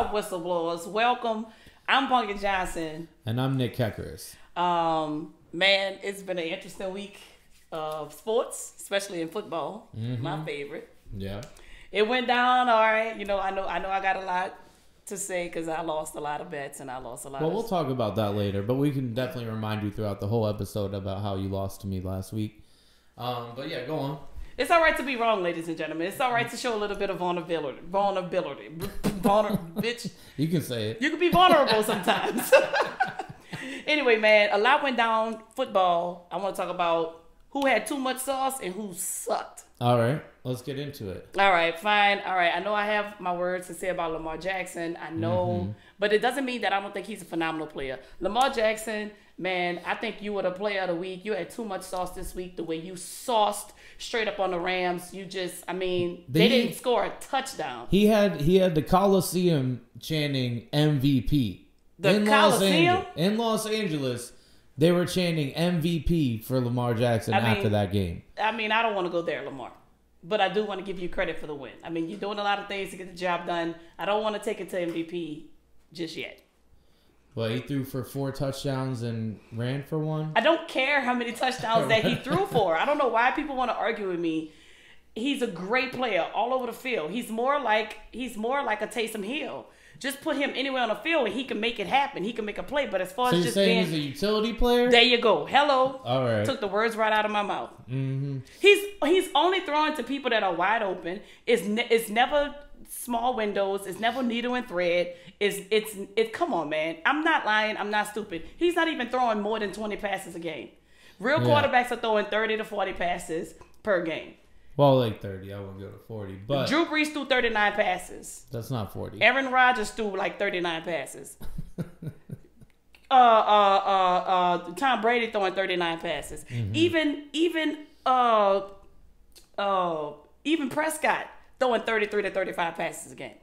up, whistleblowers? Welcome. I'm Punkie Johnson. And I'm Nick Kekeris. Um, man, it's been an interesting week of sports, especially in football. Mm-hmm. My favorite. Yeah. It went down all right. You know, I know, I know, I got a lot to say because I lost a lot of bets and I lost a lot. Well, of we'll talk about that later, but we can definitely remind you throughout the whole episode about how you lost to me last week. Um, but yeah, go on. It's all right to be wrong, ladies and gentlemen. It's all right to show a little bit of vulnerability. Vulnerability. Vulner- bitch. You can say it. You can be vulnerable sometimes. anyway, man, a lot went down. Football. I want to talk about who had too much sauce and who sucked. All right, let's get into it. All right, fine. All right, I know I have my words to say about Lamar Jackson. I know, mm-hmm. but it doesn't mean that I don't think he's a phenomenal player. Lamar Jackson, man, I think you were the player of the week. You had too much sauce this week. The way you sauced straight up on the Rams, you just, I mean, they, They- didn't score a touchdown. He had he had the Coliseum chanting MVP The in Coliseum? Los Angeles. In Los Angeles, they were chanting MVP for Lamar Jackson I mean- after that game. I mean, I don't want to go there, Lamar. But I do want to give you credit for the win. I mean, you're doing a lot of things to get the job done. I don't want to take it to MVP just yet. But he threw for four touchdowns and ran for one. I don't care how many touchdowns that he threw for. I don't know why people want to argue with me. He's a great player all over the field. He's more like he's more like a Taysom Hill. Just put him anywhere on the field and he can make it happen. He can make a play. But as far So as you're just saying being, he's a utility player? there you go. Hello. All right. Took the words right out of my mouth. Mm-hmm. He's he's only throwing to people that are wide open. It's ne- it's never small windows. It's never needle and thread. It's it's it. Come on, man. I'm not lying. I'm not stupid. He's not even throwing more than 20 passes a game. Real Yeah. quarterbacks are throwing 30 to 40 passes per game. Well, like 30. I won't go to 40. But Drew Brees threw 39 passes. that's not 40. Aaron Rodgers threw like 39 passes. uh, uh, uh, uh, Tom Brady throwing 39 passes. Mm-hmm. Even, even, uh, uh, even Prescott throwing 33 to 35 passes a game.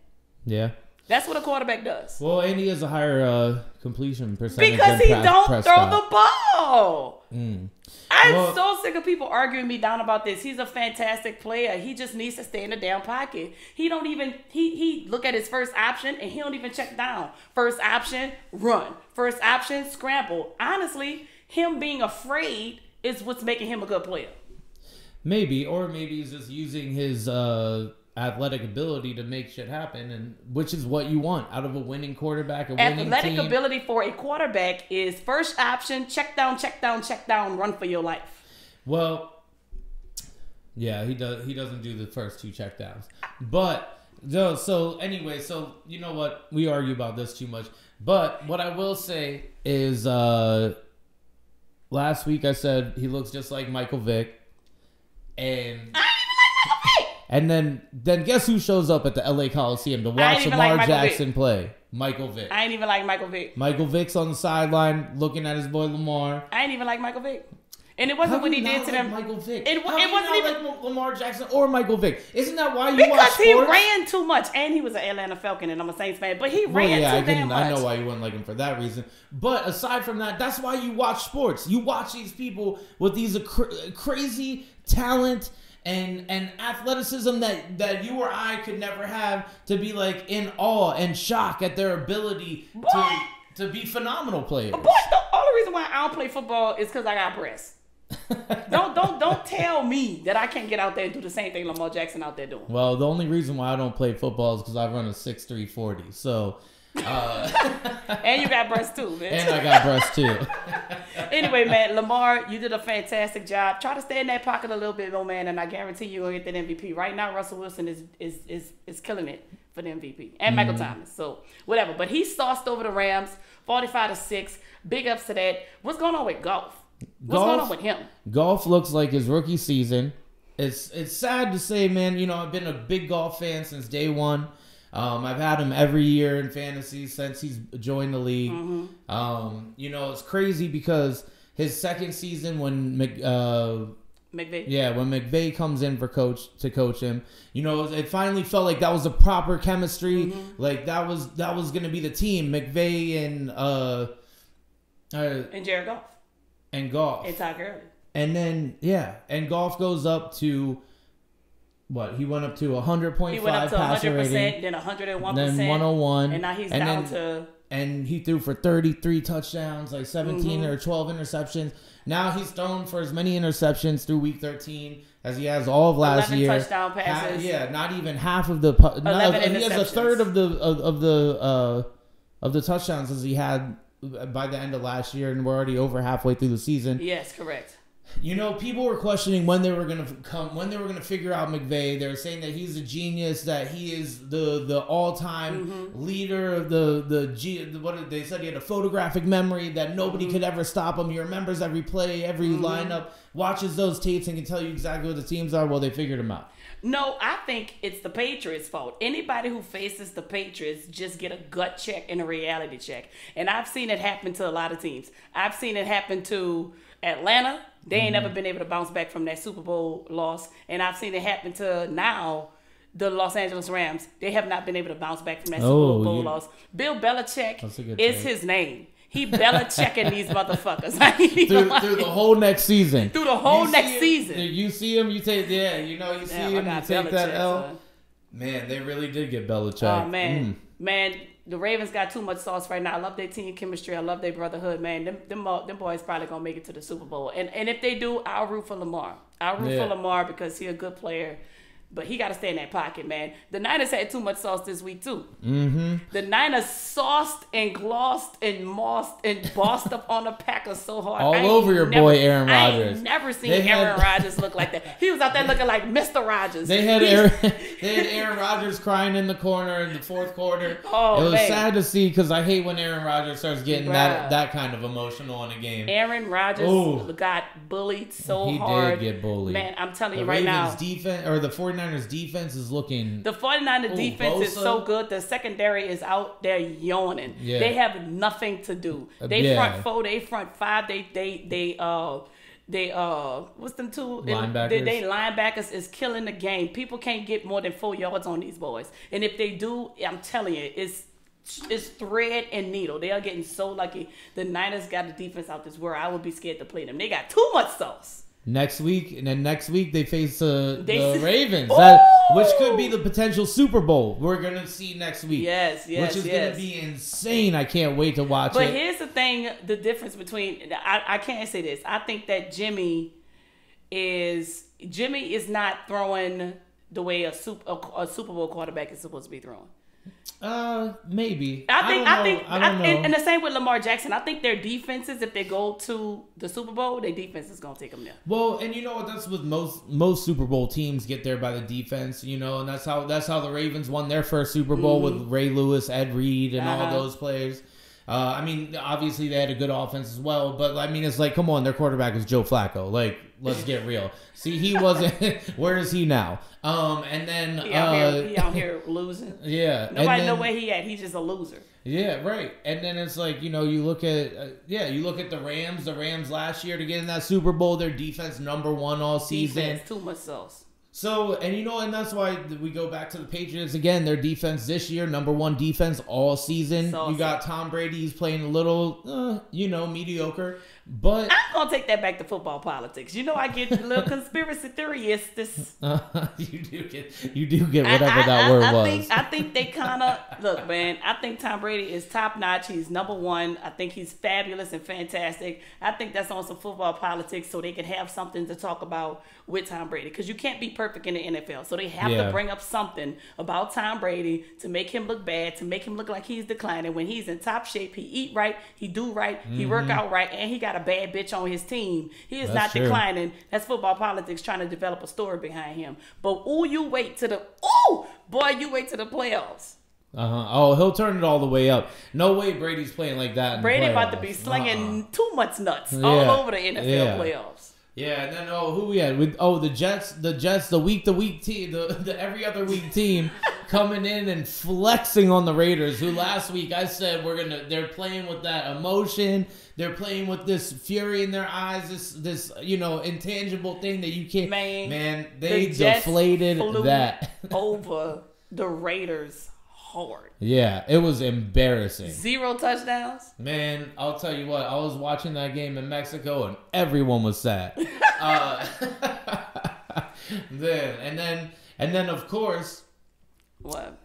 Yeah. That's what a quarterback does. Well, and he has a higher uh, completion percentage Because he Pres- don't Prescott. throw the ball. Mm. I'm Well- so sick of people arguing me down about this. He's a fantastic player. He just needs to stay in the down pocket. He don't even he he look at his first option and he don't even check down. First option, run. First option, scramble. Honestly, him being afraid is what's making him a good player. Maybe, or maybe he's just using his uh, athletic ability to make shit happen, and which is what you want out of a winning quarterback, a winning Athletic ability for a quarterback is first option, check down, check down, check down, run for your life. Well, yeah, he does. He doesn't do the first two checkdowns, but no. So anyway, so you know what? We argue about this too much, but what I will say is, uh last week I said he looks just like Michael Vick, and. And then, then guess who shows up at the LA Coliseum to watch Lamar like Michael Vick. Jackson play? Michael Vick. I ain't even like Michael Vick. Michael Vick's on the sideline looking at his boy Lamar. I ain't even like Michael Vick. And it wasn't what he did to like them. Michael Vick. It it wasn't even- like Lamar Jackson or Michael Vick. Isn't that why you watch Because he ran too much, and he was an Atlanta Falcon, and I'm a Saints fan. But he Well, ran yeah, too I damn much. I know why you wouldn't like him for that reason. But aside from that, that's why you watch sports. You watch these people with these cr- crazy talent and and athleticism that that you or I could never have to be like in awe and shock at their ability Boy. to to be phenomenal players. Boy, the only reason why I don't play football is because I got breasts. don't don't don't tell me that I can't get out there and do the same thing Lamar Jackson out there doing. Well, the only reason why I don't play football is because I run a six three forty. So, uh, And you got breasts too, man. and I got breasts too. anyway, man, Lamar, you did a fantastic job. Try to stay in that pocket a little bit more, man, and I guarantee you will get that MVP. Right now, Russell Wilson is is is, is killing it for the MVP. And Michael Mm-hmm. Thomas. So whatever. But he sauced over the Rams, 45 to 6. Big ups to that. What's going on with Goff? What's going on Goff? with him? Goff looks like his rookie season. It's it's sad to say, man. You know, I've been a big Goff fan since day one. Um, I've had him every year in fantasy since he's joined the league. Um, you know, it's crazy because his second season when Mc, uh, McVay. yeah, when McVay comes in for coach to coach him, you know, it finally felt like that was a proper chemistry. Like that was that was gonna be the team, McVay and uh, uh And Jared Goff. and Goff. And Todd Gurley. And then yeah, and Goff goes up to what he went up to 100.5 He went up to passer 100%, rating, then 101%. then 101, And now he's and down then- to. and he threw for 33 touchdowns, like 17 Mm-hmm. or 12 interceptions. Now he's thrown for as many interceptions through week 13 as he has all of last 11 year. touchdown Ha- passes. yeah, not even half of the. pu- Not, 11 he has a third of the of, of the uh, of the touchdowns as he had by the end of last year, and we're already over halfway through the season. Yes, correct. You know, people were questioning when they were gonna come, when they were gonna figure out McVay. They were saying that he's a genius, that he is the the all time Mm-hmm. leader of the the G. What did they said? He had a photographic memory that nobody Mm-hmm. could ever stop him. He remembers every play, every lineup, watches those tapes, and can tell you exactly what the teams are. Well, they figured him out. No, I think it's the Patriots' fault. Anybody who faces the Patriots just get a gut check and a reality check. And I've seen it happen to a lot of teams. I've seen it happen to Atlanta. They ain't Mm-hmm. never been able to bounce back from that Super Bowl loss. And I've seen it happen to now the Los Angeles Rams. They have not been able to bounce back from that Oh, Super Bowl you- loss. Bill Belichick That's a good is take. his name. He Belichicking these motherfuckers. Through, lying. through the whole next season. Through the whole You next him- season. You see him, you take yeah, you know, you see Damn, him, you take that L. son. Man, they really did get Bella Belichick. Oh man, Mm. man, the Ravens got too much sauce right now. I love their team chemistry. I love their brotherhood, man. Them, them, mo- them boys probably gonna make it to the Super Bowl. And and if they do, I'll root for Lamar. I'll root Yeah. for Lamar because he's a good player. But he got to stay in that pocket, man. The Niners had too much sauce this week too. Mm-hmm. The Niners sauced and glossed and mossed and bossed up on the Packers so hard. All I over your never- boy Aaron Rodgers. I never seen They had- Aaron Rodgers look like that. He was out there looking like Mr. Rodgers. They had Aaron, they had Aaron Rodgers crying in the corner in the fourth quarter. Oh, it was man. sad to see because I hate when Aaron Rodgers starts getting that that kind of emotional in a game. Aaron Rodgers Ooh. got bullied so he hard. did get bullied. Man, I'm telling the you right Ravens now. defense or the 49ers defense is looking The 49er Ooh, defense is so good. The secondary is out there yawning. Yeah. They have nothing to do. Uh, They yeah. front four, they front five, they they they uh they uh what's them two Linebackers. They, they linebackers is killing the game. People can't get more than four yards on these boys. And if they do, I'm telling you, it's it's thread and needle. They are getting so lucky. The Niners got the defense out this world. I would be scared to play them. They got too much sauce. Next week, and then next week they face uh, They- the Ravens, that, which could be the potential Super Bowl we're gonna see next week. Yes, yes, which is yes. gonna be insane. I can't wait to watch But it. here's the thing: the difference between I, I can't say this. I think that Jimmy is Jimmy is not throwing the way a super a, a Super Bowl quarterback is supposed to be throwing. Uh, maybe. I think I, know. think I know. and, and the same with Lamar Jackson. I think their defenses, if they go to the Super Bowl, their defense is gonna take them there. Well, and you know what? That's with most most Super Bowl teams get there by the defense, you know, and that's how that's how the Ravens won their first Super Bowl with Ray Lewis, Ed Reed, and all Mm-hmm. Uh-huh. those players. Uh, I mean, obviously they had a good offense as well, but I mean, it's like, come on, their quarterback is Joe Flacco. Like, let's get real. See, he wasn't. where is he now? Um, and then He out uh, here, he out here losing. yeah, Nobody then- know where he at. He's just a loser. Yeah, right. And then it's like you know you look at uh, yeah you look at the Rams. The Rams last year to get in that Super Bowl, their defense number one all season. Defense, too much sauce. So and you know and that's why we go back to the Patriots again. Their defense this year, number one defense all season. Saucy. You got Tom Brady. He's playing a little, uh, you know, mediocre. But I'm gonna take that back to football politics. You know, I get a little conspiracy theorist. This you do get you do get whatever I, I, that I, word I was. Think, I think they kind of look, man. I think Tom Brady is top notch. He's number one. I think he's fabulous and fantastic. I think that's on some football politics, so they can have something to talk about with Tom Brady. Because you can't be perfect in the NFL, so they have Yeah. to bring up something about Tom Brady to make him look bad, to make him look like he's declining. When he's in top shape, he eat right, he do right, he mm-hmm. work out right, and he got a bad bitch on his team. He is. That's not true. declining. That's football politics trying to develop a story behind him. But ooh, you wait to the ooh, boy, you wait to the playoffs. Uh huh. Oh, he'll turn it all the way up. No way Brady's playing like that. Brady about to be slinging Uh-uh. too much nuts Yeah. all over the NFL Yeah. playoffs. Yeah, and then oh, who we had with oh the Jets, the Jets, the week to week team, the, the every other week team coming in and flexing on the Raiders. Who last week I said we're gonna they're playing with that emotion, they're playing with this fury in their eyes, this this you know intangible thing that you can't. Man, man, they the deflated that. over the Raiders hard. yeah, it was embarrassing. Zero touchdowns. Man, I'll tell you what. I was watching that game in Mexico, and everyone was sad. uh, then and then And then of course, What?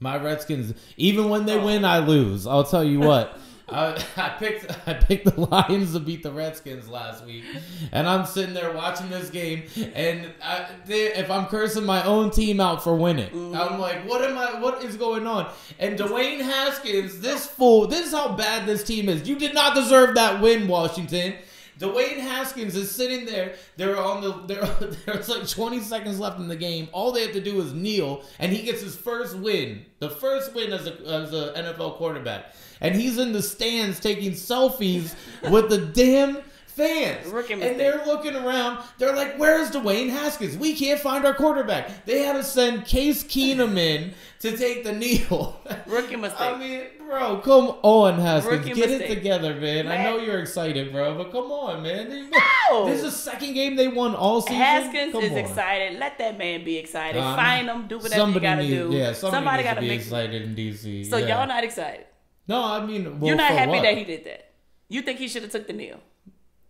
my Redskins. Even when they Oh. win, I lose. I'll tell you what. I, I picked I picked the Lions to beat the Redskins last week, and I'm sitting there watching this game, and I, they, if I'm cursing my own team out for winning, Mm-hmm. I'm like, what am I? What is going on? And Dwayne Haskins, this fool, this is how bad this team is. You did not deserve that win, Washington. Dwayne Haskins is sitting there. They're on the. There, there's like 20 seconds left in the game. All they have to do is kneel, and he gets his first win, the first win as a as a NFL quarterback. And he's in the stands taking selfies with the damn fans. And they're looking around. They're like, "Where's Dwayne Haskins? We can't find our quarterback." They had to send Case Keenum in to take the kneel. Rookie mistake. I mean, bro, come on, Haskins, Rookie get it together, man. I know you're excited, bro, but come on, man. No. This is the second game they won all season. Haskins Come is on. excited. Let that man be excited. Um, Fine him. Do whatever you Somebody gotta needs, do. yeah, somebody, got needs to be make. excited in DC. So yeah. y'all not excited. No, I mean, well, You're not happy what? that he did that. You think he should have took the kneel?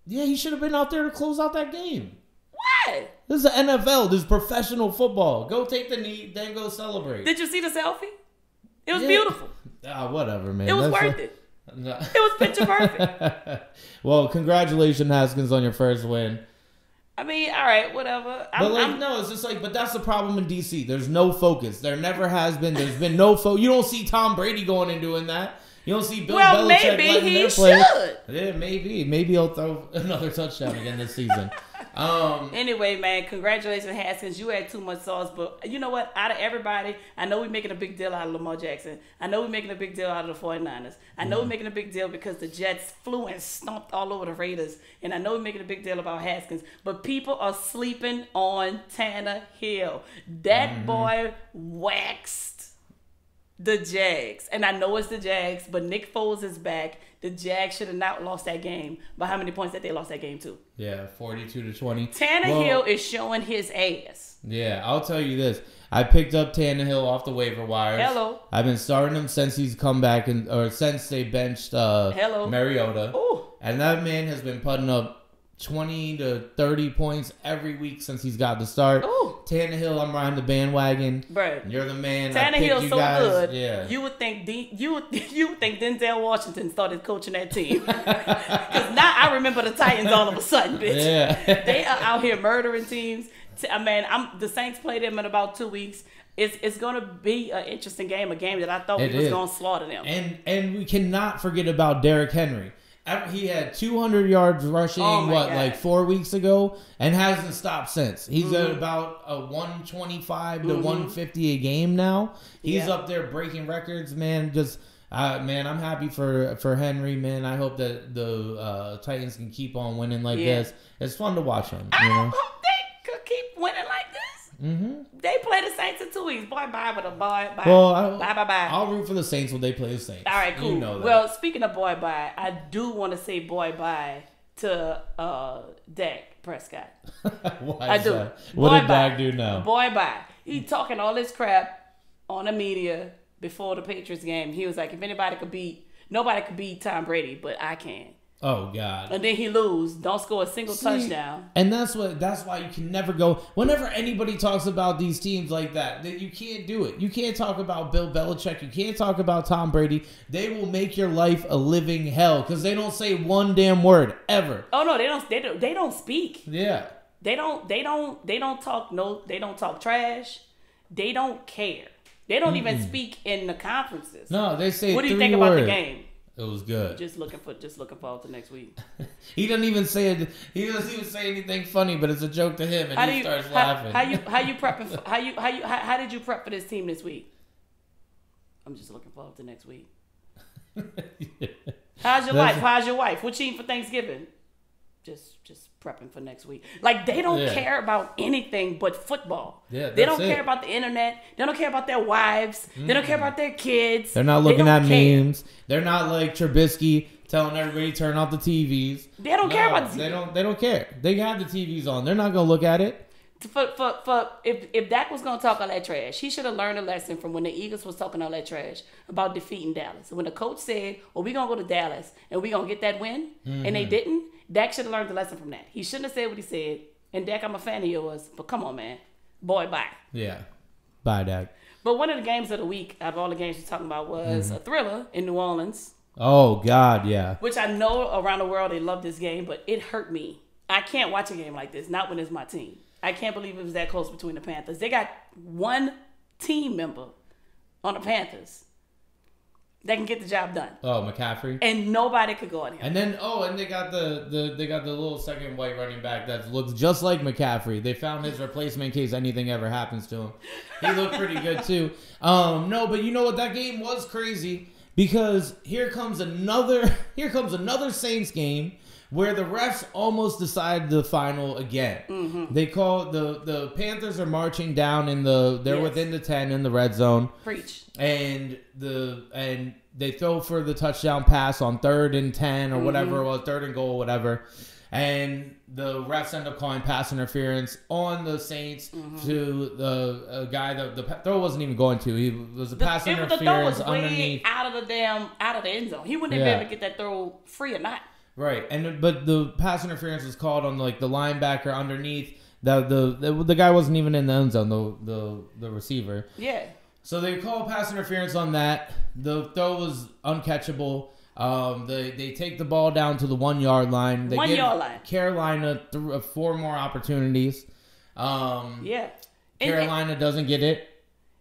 Yeah, he should have been out there to close out that game. What? This is the NFL. This is professional football. Go take the knee, then go celebrate. Did you see the selfie? It was Yeah. beautiful. Ah, whatever, man. It was That's worth it. No. It was picture perfect. well, congratulations, Haskins, on your first win. I mean, all right, whatever. I'm, But like, I'm- no, it's just like, but that's the problem in DC. There's no focus. There never has been. There's been no focus. You don't see Tom Brady going and doing that. You don't see Bill well, Belichick maybe he should. Yeah, maybe. Maybe he'll throw another touchdown again this season. um, Anyway, man, congratulations, Haskins. You had too much sauce, but you know what? Out of everybody, I know we're making a big deal out of Lamar Jackson. I know we're making a big deal out of the 49ers. I know we're making a big deal because the Jets flew and stomped all over the Raiders. And I know we're making a big deal about Haskins. But people are sleeping on Tanner Hill. That boy waxed the Jags. And I know it's the Jags, but Nick Foles is back. The Jags should have not lost that game. But how many points that they lost that game to? yeah, forty-two to twenty. Tanner Well, Hill is showing his ass. Yeah, I'll tell you this. I picked up Tannehill off the waiver wire. Hello. I've been starting him since he's come back and or since they benched uh Hello. Mariota. Ooh. And that man has been putting up 20 to 30 points every week since he's got the start. Ooh. Tannehill, I'm riding the bandwagon. Bruh. You're the man. You so guys. good. Yeah. You would think D, you would you would think Denzel Washington started coaching that team. Because now I remember the Titans all of a sudden, bitch. yeah. They are out here murdering teams. I mean, I'm the Saints play them in about two weeks. It's it's gonna be an interesting game, a game that I thought It we was gonna slaughter them. and and we cannot forget about Derrick Henry. He had 200 yards rushing, Oh what, God. like four weeks ago, and hasn't stopped since. He's Mm-hmm. at about a 125 to 150 a game now. He's Yeah. up there breaking records, man. Just, uh, man, I'm happy for for Henry, man. I hope that the uh, Titans can keep on winning like Yeah. this. It's fun to watch them, I you know. hope they could keep winning like this. Mm-hmm. They play the Saints in two weeks. Boy, bye with a boy. Bye. Well, I, bye, bye, bye. I'll root for the Saints when they play the Saints. All right, cool. You know that. Well, speaking of boy bye, I do want to say boy bye to uh Dak Prescott. Why I do. that? What Boy did bye. Dak do now? Boy bye. He talking all this crap on the media before the Patriots game. He was like, if anybody could beat, nobody could beat Tom Brady, but I can. Oh God. And then he lose, don't score a single See, touchdown. And that's what that's why you can never go whenever anybody talks about these teams like that, that you can't do it. You can't talk about Bill Belichick, you can't talk about Tom Brady. They will make your life a living hell cuz they don't say one damn word ever. Oh no, they don't. They don't. They don't speak. Yeah. They don't. They don't. They don't talk. No. They don't talk trash. They don't care. They don't even speak in the conferences. No, they say what do you think about the game? It was good. Just looking for. Just looking forward to next week. He doesn't even say it. He doesn't even say anything funny, but it's a joke to him, and How he you? starts How, laughing. how you? How you prepping? For, how you? How you? How, how did you prep for this team this week? I'm just looking forward to next week. How's your That's- life? How's your wife? What you eating for Thanksgiving? Just just prepping for next week. Like they don't Yeah. care about anything but football. Yeah, they don't it. care about the internet. They don't care about their wives. They don't care about their kids. They're not looking at care. memes. They're not like Trubisky telling everybody to turn off the TVs. They don't care about the They don't. They don't care. They have the TVs on. They're not gonna look at it. For, for, for if if Dak was gonna talk all that trash, he should have learned a lesson from when the Eagles was talking all that trash about defeating Dallas. When the coach said, "Well, we gonna go to Dallas and we gonna get that win," and Mm-hmm. they didn't, Dak should have learned the lesson from that. He shouldn't have said what he said. And Dak, I'm a fan of yours, but come on, man, boy, bye. Yeah. Bye, Dak. But one of the games of the week, out of all the games you're talking about, was Mm-hmm. a thriller in New Orleans, Oh God, yeah. which I know around the world they love this game, but it hurt me. I can't watch a game like this, not when it's my team. I can't believe it was that close between the Panthers. They got one team member on the Panthers that can get the job done, Oh, McCaffrey. and nobody could go on him. And then oh, and they got the, the they got the little second white running back that looks just like McCaffrey. They found his replacement in case anything ever happens to him. He looked pretty good too. Um, no, but you know what? That game was crazy because here comes another here comes another Saints game where the refs almost decide the final again. Mm-hmm. They call the the Panthers are marching down in the they're Yes. within the ten in the red zone Preach. and the and they throw for the touchdown pass on third and 10 or whatever it was third and goal whatever and the refs end up calling pass interference on the saints to the a guy that the throw wasn't even going to he was a The, pass was- the throw interference was way underneath out of the damn out of the end zone. He wouldn't have Yeah. been able to get that throw free or not. Right and but the pass interference was called on like the linebacker underneath the the the, the guy wasn't even in the end zone the the, the receiver Yeah. So they call pass interference on that. The throw was uncatchable. Um, they they take the ball down to the one yard line. They One yard line. Carolina th- uh, four more opportunities. Um, Yeah. And- Carolina doesn't get it.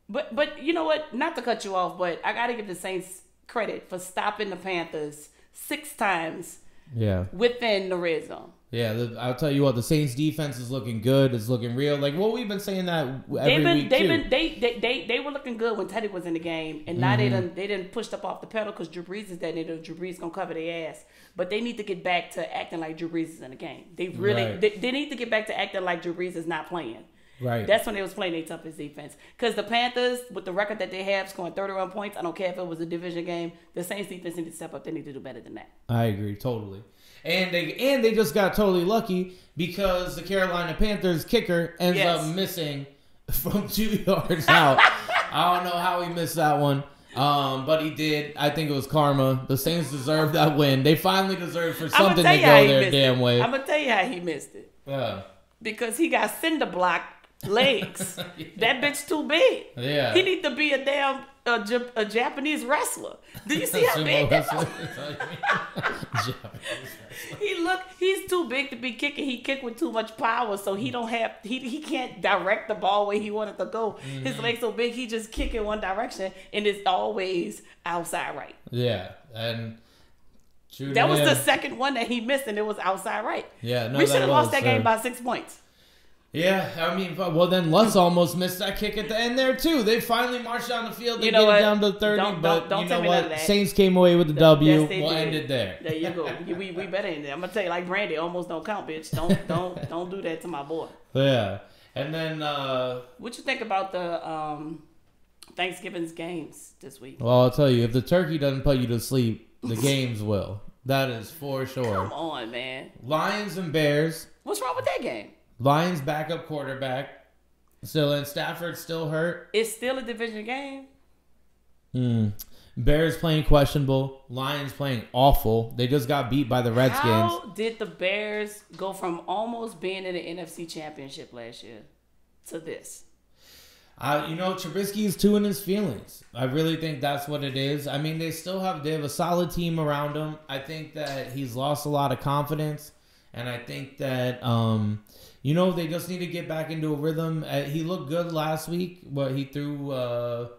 But but you know what? Not to cut you off, but I got to give the Saints credit for stopping the Panthers six times Yeah, within the red zone. yeah. The, I'll tell you what. The Saints defense is looking good. It's looking real. Like well, we've been saying that every They've been week they've too. been they, they they they were looking good when Teddy was in the game, and now Mm-hmm. they done they didn't pushed up off the pedal because Drew Brees is there. They Drew Brees gonna cover their ass, but they need to get back to acting like Drew Brees is in the game. They really Right. they, they need to get back to acting like Drew Brees is not playing. Right. That's when they was playing their toughest defense. Because the Panthers, with the record that they have, scoring 31 points, I don't care if it was a division game, the Saints defense need to step up. They need to do better than that. I agree totally. And they and they just got totally lucky because the Carolina Panthers kicker ends Yes. up missing from two yards out. I don't know how he missed that one. Um, but he did. I think it was karma. The Saints deserved that win. They finally deserved for something to go their damn it. way. I'm gonna tell you how he missed it. Yeah. Because he got cinder block legs. That bitch too big. Yeah. He need to be a damn a, a Japanese wrestler. Do you see how big. He look he's too big to be kicking. He kick with too much power, so he don't have he he can't direct the ball where he wanted to go. Mm-hmm. His legs so big, he just kick in one direction and it's always outside right. yeah. And That was him. the second one that he missed, and it was outside right. Yeah, no, we should have lost that game uh, by six points. Yeah, I mean, well, then Lutz almost missed that kick at the end there too. They finally marched down the field. They You know get what? it down to thirty, Don't- but don't- don't you know what? Saints came away with the W. Yes, we'll did. end it there. There you go. we, we, we better end it. I'm gonna tell you like Brandy, almost don't count, bitch. Don't don't don't do that to my boy. Yeah, and then uh, What you think about the um Thanksgiving's games this week? well, I'll tell you, if the turkey doesn't put you to sleep, the games will. That is for sure. Come on, man. Lions and Bears. What's wrong with that game? Lions backup quarterback. Still, and Stafford still hurt. It's still a division game. Hmm. Bears playing questionable. Lions playing awful. They just got beat by the Redskins. How did the Bears go from almost being in the NFC Championship last year to this? Uh, you know, Trubisky is too in his feelings. I really think that's what it is. I mean, they still have they have a solid team around him. I think that he's lost a lot of confidence, and I think that um, you know they just need to get back into a rhythm. Uh, he looked good last week. What he threw, uh,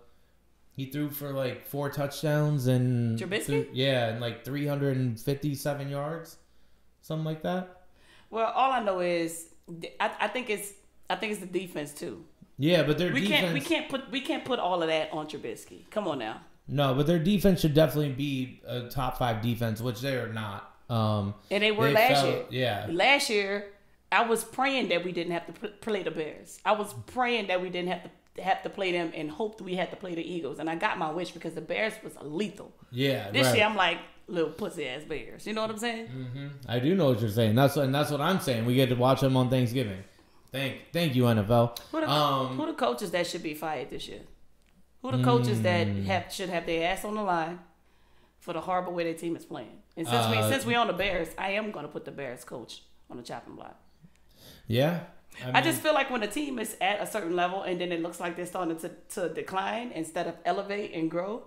he threw for like four touchdowns and Trubisky? threw- yeah, and like three hundred and fifty-seven yards, something like that. Well, all I know is I, I think it's I think it's the defense too. Yeah, but their We defense. can't we can't put we can't put all of that on Trubisky. Come on now. No, but their defense should definitely be a top five defense, which they are not. Um, And they were they last fell- year. Yeah, Last year, I was praying that we didn't have to play the Bears. I was praying that we didn't have to have to play them and hoped we had to play the Eagles. And I got my wish because the Bears was lethal. yeah. This right. year, I'm like little pussy ass Bears. You know what I'm saying? I do know what you're saying. That's what, and that's what I'm saying. We get to watch them on Thanksgiving. Thank, thank you, NFL. Who the, Um, who the coaches that should be fired this year? Who the coaches that Hmm. have should have their ass on the line for the horrible way their team is playing? And since we Uh, since we on the Bears, I am gonna put the Bears coach on the chopping block. Yeah, I, mean- just feel like when a team is at a certain level and then it looks like they're starting to, to decline instead of elevate and grow,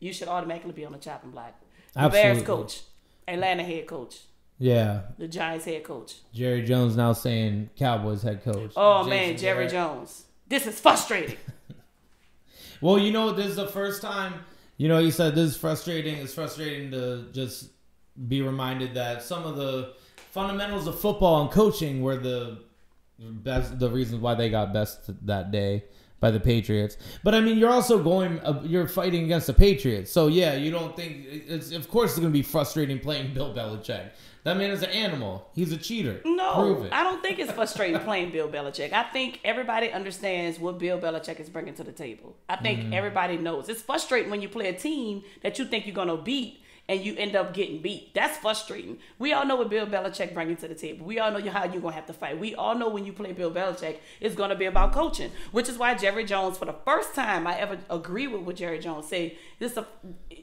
you should automatically be on the chopping block. The Bears coach, Atlanta head coach, Yeah, the Giants head coach. Jerry Jones now saying Cowboys head coach. Oh Jason man, Jerry Garrett. Jones. This is frustrating. Well, you know, this is the first time. You know, he said this is frustrating. It's frustrating to just be reminded that some of the fundamentals of football and coaching were the best, the reasons why they got best that day by the Patriots. But I mean, you're also going, uh, you're fighting against the Patriots. So yeah, you don't think it's of course it's going to be frustrating playing Bill Belichick. That man is an animal. He's a cheater. No. I don't think it's frustrating playing Bill Belichick. I think everybody understands what Bill Belichick is bringing to the table. I think Mm-hmm. everybody knows. It's frustrating when you play a team that you think you're going to beat and you end up getting beat. That's frustrating. We all know what Bill Belichick bringing to the table. We all know how you're going to have to fight. We all know when you play Bill Belichick, it's going to be about coaching, which is why Jerry Jones, for the first time I ever agree with what Jerry Jones say. this a,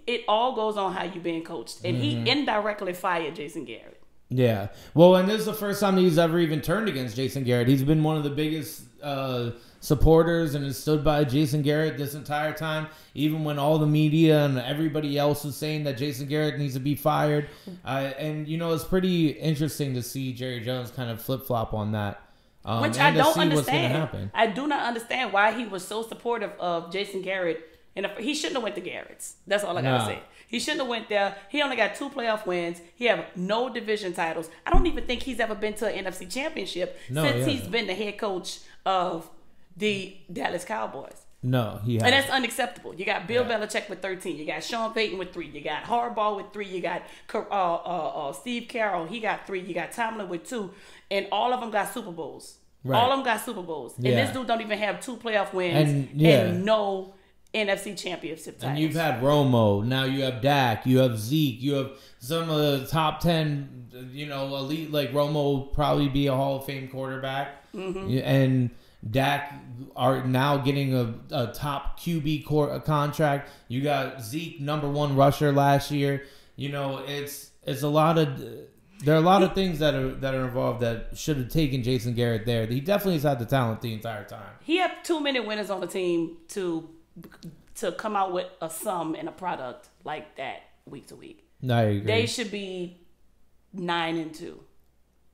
it all goes on how you being coached. And Mm-hmm. he indirectly fired Jason Garrett. Yeah. Well, and this is the first time he's ever even turned against Jason Garrett. He's been one of the biggest uh, supporters and has stood by Jason Garrett this entire time, even when all the media and everybody else was saying that Jason Garrett needs to be fired. Uh, and, you know, it's pretty interesting to see Jerry Jones kind of flip flop on that. Um, Which I don't understand. I do not understand why he was so supportive of Jason Garrett. And he shouldn't have went to Garrett's. That's all I gotta Nah. say. He shouldn't have went there. He only got two playoff wins. He have no division titles. I don't even think he's ever been to an NFC Championship No, since he he's been the head coach of the Dallas Cowboys. No, he And that's unacceptable. You got Bill Yeah. Belichick with 13. You got Sean Payton with three. You got Harbaugh with three. You got uh, uh, uh, Steve Carroll. He got three. You got Tomlin with two. And all of them got Super Bowls. Right. All of them got Super Bowls. And this dude don't even have two playoff wins And, and, no NFC championship titles. And you've had Romo. Now you have Dak. You have Zeke. You have some of the top ten. You know, elite like Romo will probably be a Hall of Fame quarterback, Mm-hmm. and Dak are now getting a, a top QB cor- contract. You got Zeke, number one rusher last year. You know, it's it's a lot of. There are a lot of things that are that are involved that should have taken Jason Garrett there. He definitely has had the talent the entire time. he had too many winners on the team to to come out with a sum and a product like that week to week. I agree. They should be nine and two.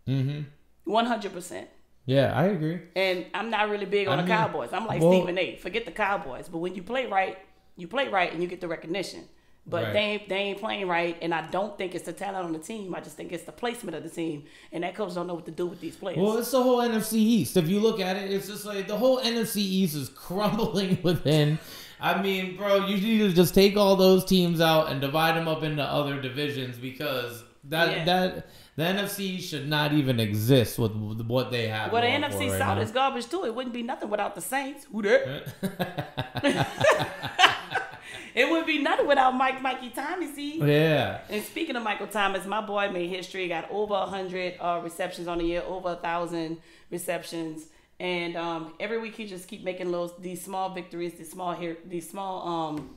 mm-hmm. One hundred percent. Yeah, I agree. And I'm not really big on I the mean, Cowboys. I'm like well- Stephen A. Forget the Cowboys. But when you play right, you play right and you get the recognition. But Right. they ain't they ain't playing right, and I don't think it's the talent on the team. I just think it's the placement of the team, and that coach don't know what to do with these players. Well, it's the whole NFC East. If you look at it, it's just like the whole NFC East is crumbling within. I mean, bro, you need to just take all those teams out and divide them up into other divisions because that Yeah. that the NFC should not even exist with what they have. well, the NFC right South now. is garbage too. It wouldn't be nothing without the Saints. Who that? It would be nothing without Mike Mikey Thomas. See. yeah. And speaking of Michael Thomas, my boy made history. Got over hundred uh, receptions on the year, over a thousand receptions, and um, every week he just keep making those these small victories, these small here, these small um,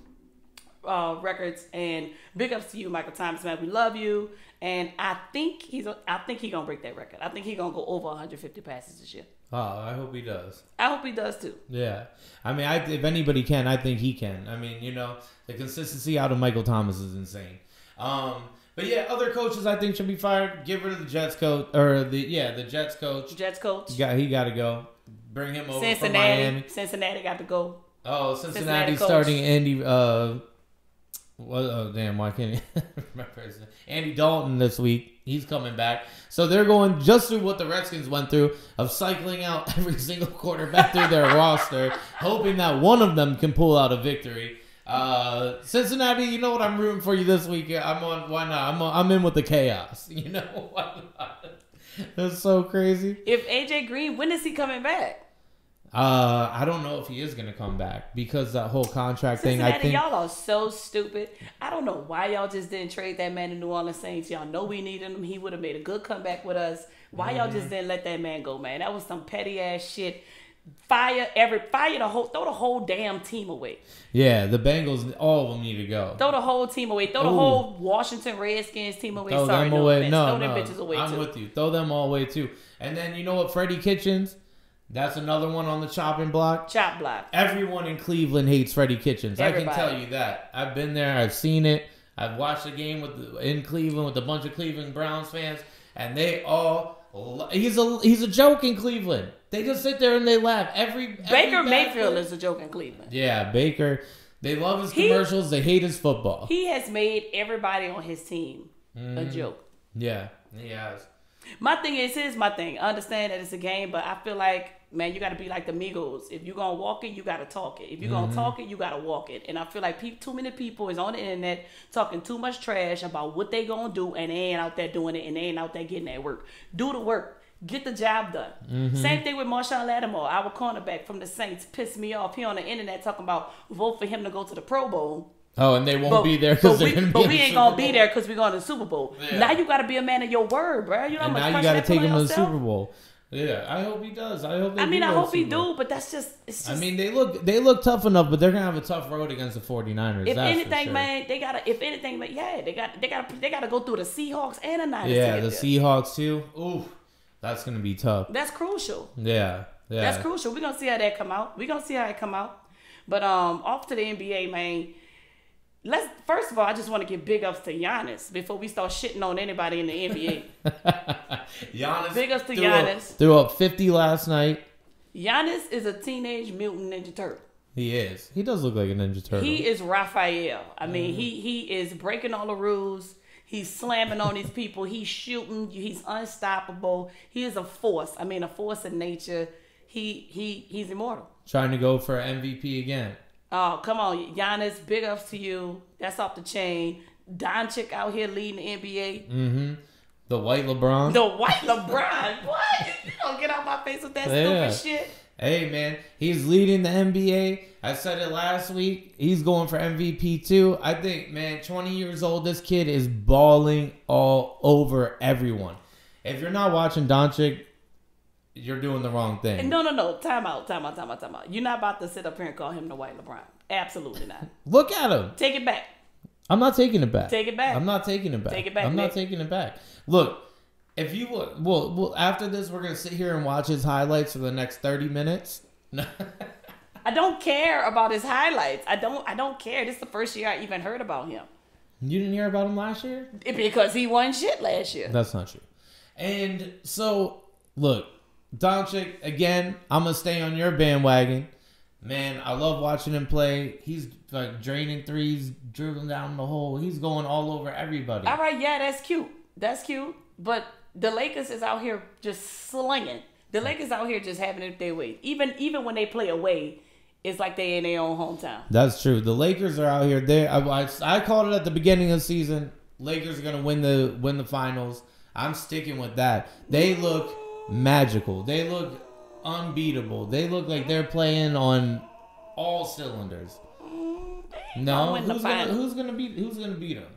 uh, records. And big ups to you, Michael Thomas, man. We love you, and I think he's I think he gonna break that record. I think he gonna go over 150 passes this year. Oh, I hope he does. I hope he does too. Yeah, I mean, I, if anybody can, I think he can. I mean, you know, the consistency out of Michael Thomas is insane. Um, but yeah, other coaches I think should be fired. Get rid of the Jets coach or the yeah the Jets coach. Jets coach. He got he got to go. Bring him over from Cincinnati. Miami. Cincinnati got to go. Oh, Cincinnati Cincinnati starting Andy. Uh, what? Oh damn! Why can't I remember his name? Andy Dalton this week? He's coming back. So they're going just through what the Redskins went through of cycling out every single quarterback through their roster, hoping that one of them can pull out a victory. Uh, Cincinnati, you know what? I'm rooting for you this week. I'm on. Why not? I'm on, I'm in with the chaos. You know why not? That's so crazy. If AJ Green, when is he coming back? Uh, I don't know if he is gonna come back because that whole contract thing. I think y'all are so stupid. I don't know why y'all just didn't trade that man to New Orleans Saints. Y'all know we needed him. He would have made a good comeback with us. Why y'all Mm-hmm. just didn't let that man go, man? That was some petty ass shit. Fire every fire the whole throw the whole damn team away. Yeah, the Bengals, all of them need to go. Throw the whole team away. Throw the whole Washington Redskins team away. Throw Sorry, them no away. offense. No, Throw no, them bitches away I'm too. with you. Throw them all away too. And then you know what, Freddie Kitchens, That's another one on the chopping block. Chop block. Everyone in Cleveland hates Freddie Kitchens. I can tell you that. I've been there. I've seen it. I've watched the game with the, in Cleveland with a bunch of Cleveland Browns fans, and they all he's a he's a joke in Cleveland. They just sit there and they laugh. Every, Baker Mayfield is a joke in Cleveland. yeah Baker. They love his He- commercials. they hate his football. He has made everybody on his team a Mm-hmm. joke. yeah, he has. My thing is, here's my thing. I understand that it's a game, but I feel like, man, you got to be like the Migos. If you're gonna walk it, you got to talk it. If you're Mm-hmm. gonna talk it, you got to walk it. And I feel like peop too many people is on the internet talking too much trash about what they gonna do, and they ain't out there doing it, and they ain't out there getting that work. Do the work. Get the job done. Mm-hmm. Same thing with Marshon Lattimore, our cornerback from the Saints. Pissed me off. He on the internet talking about vote for him to go to the Pro Bowl. Oh, and they won't But, be there but because we, they're gonna be but we ain't gonna be there because we're going to the Super Bowl. Yeah. Now you got to be a man of your word, bro. You know And now you got to take him to the? Super Bowl. Yeah, I hope he does. I hope. They I mean, I hope he do, but that's just it's just. I mean, they look they look tough enough, but they're gonna have a tough road against the 49ers. if anything, sure. man, they gotta. If anything, man, yeah, they got. They got. They got to go through the Seahawks and the Niners. Yeah, the there. Seahawks too. Ooh, that's gonna be tough. That's crucial. Yeah, yeah. That's crucial. We're gonna see how that come out. We're gonna see how it come out. But um, off to the NBA, man. Let's first of all, I just want to give big ups to Giannis before we start shitting on anybody in the NBA. Giannis Big ups to threw up- Giannis. threw up 50 last night. Giannis is a teenage mutant ninja turtle. He is. He does look like a Ninja Turtle. He is Raphael. I Mm-hmm. mean, he he is breaking all the rules. He's slamming on these people. He's shooting. He's unstoppable. He is a force. I mean, a force of nature. He he he's immortal. Trying to go for MVP again. Oh, come on, Giannis. Big ups to you. That's off the chain. Doncic out here leading the NBA. Mm-hmm. The white LeBron. The white LeBron. What? You don't get out my face with that Yeah. stupid shit. Hey man, he's leading the NBA. I said it last week. He's going for MVP too. I think, man, 20 years old, this kid is balling all over everyone. If you're not watching Doncic, you're doing the wrong thing. No, no, no. Time out. Time out. Time out. Time out. You're not about to sit up here and call him the white LeBron. Absolutely not. Look at him. Take it back. I'm not taking it back. Take it back. I'm not taking it back. Take it back, I'm Nick. not taking it back. Look, if you look, well, well, after this, we're gonna sit here and watch his highlights for the next 30 minutes. I don't care about his highlights. I don't. I don't care. This is the first year I even heard about him you didn't hear about him last year? Because he won shit last year. That's not true. And so, look, Doncic again. I'm gonna stay on your bandwagon, man. I love watching him play. He's like draining threes, dribbling down the hole. He's going all over everybody. All right, yeah, that's cute. That's cute. But the Lakers is out here just slinging. The Lakers out here just having it their way. Even even when they play away, it's like they in their own hometown. That's true. The Lakers are out here. They, I, I, I called it at the beginning of the season. Lakers are gonna win the win the finals. I'm sticking with that. They look magical. They look unbeatable. They look like they're playing on all cylinders. No, who's gonna, who's gonna beat who's gonna beat them?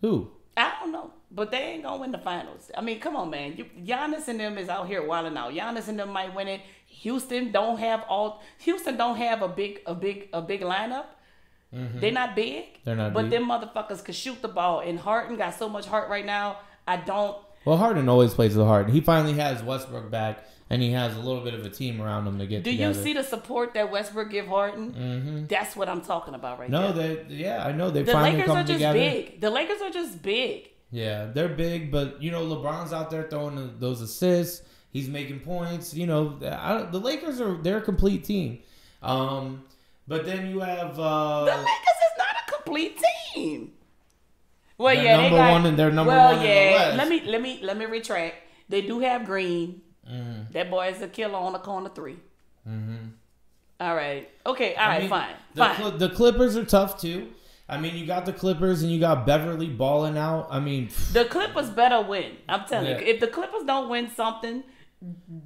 Who? I don't know, but they ain't gonna win the finals. I mean, come on, man. You, Giannis and them is out here wilding out. Giannis and them might win it. Houston don't have all. Houston don't have a big, a big, a big lineup. They're not big. Mm-hmm. They're not But big. them motherfuckers could shoot the ball. And Harden got so much heart right now. I don't. Well, Harden always plays with Harden. He finally has Westbrook back, and he has a little bit of a team around him to get Do together. you see the support that Westbrook give Harden? Mm-hmm. That's what I'm talking about right No, there. they yeah, I know they The finally Lakers come are just together. big. The Lakers are just big. Yeah, they're big, but you know LeBron's out there throwing those assists. He's making points. You know, I, the Lakers are they're a complete team. Um, but then you have The uh, Lakers is not a complete team. Well, They're yeah, number they got, one and they're number well, one in the yeah. Let me let me let me retract. They do have Green. Mm-hmm. That boy is a killer on the corner 3 All right. Okay. All I right. mean, fine. The, fine. Cl- the Clippers are tough too. I mean, you got the Clippers and you got Beverley balling out. I mean, the Clippers better win. I'm telling Yeah. you. If the Clippers don't win something,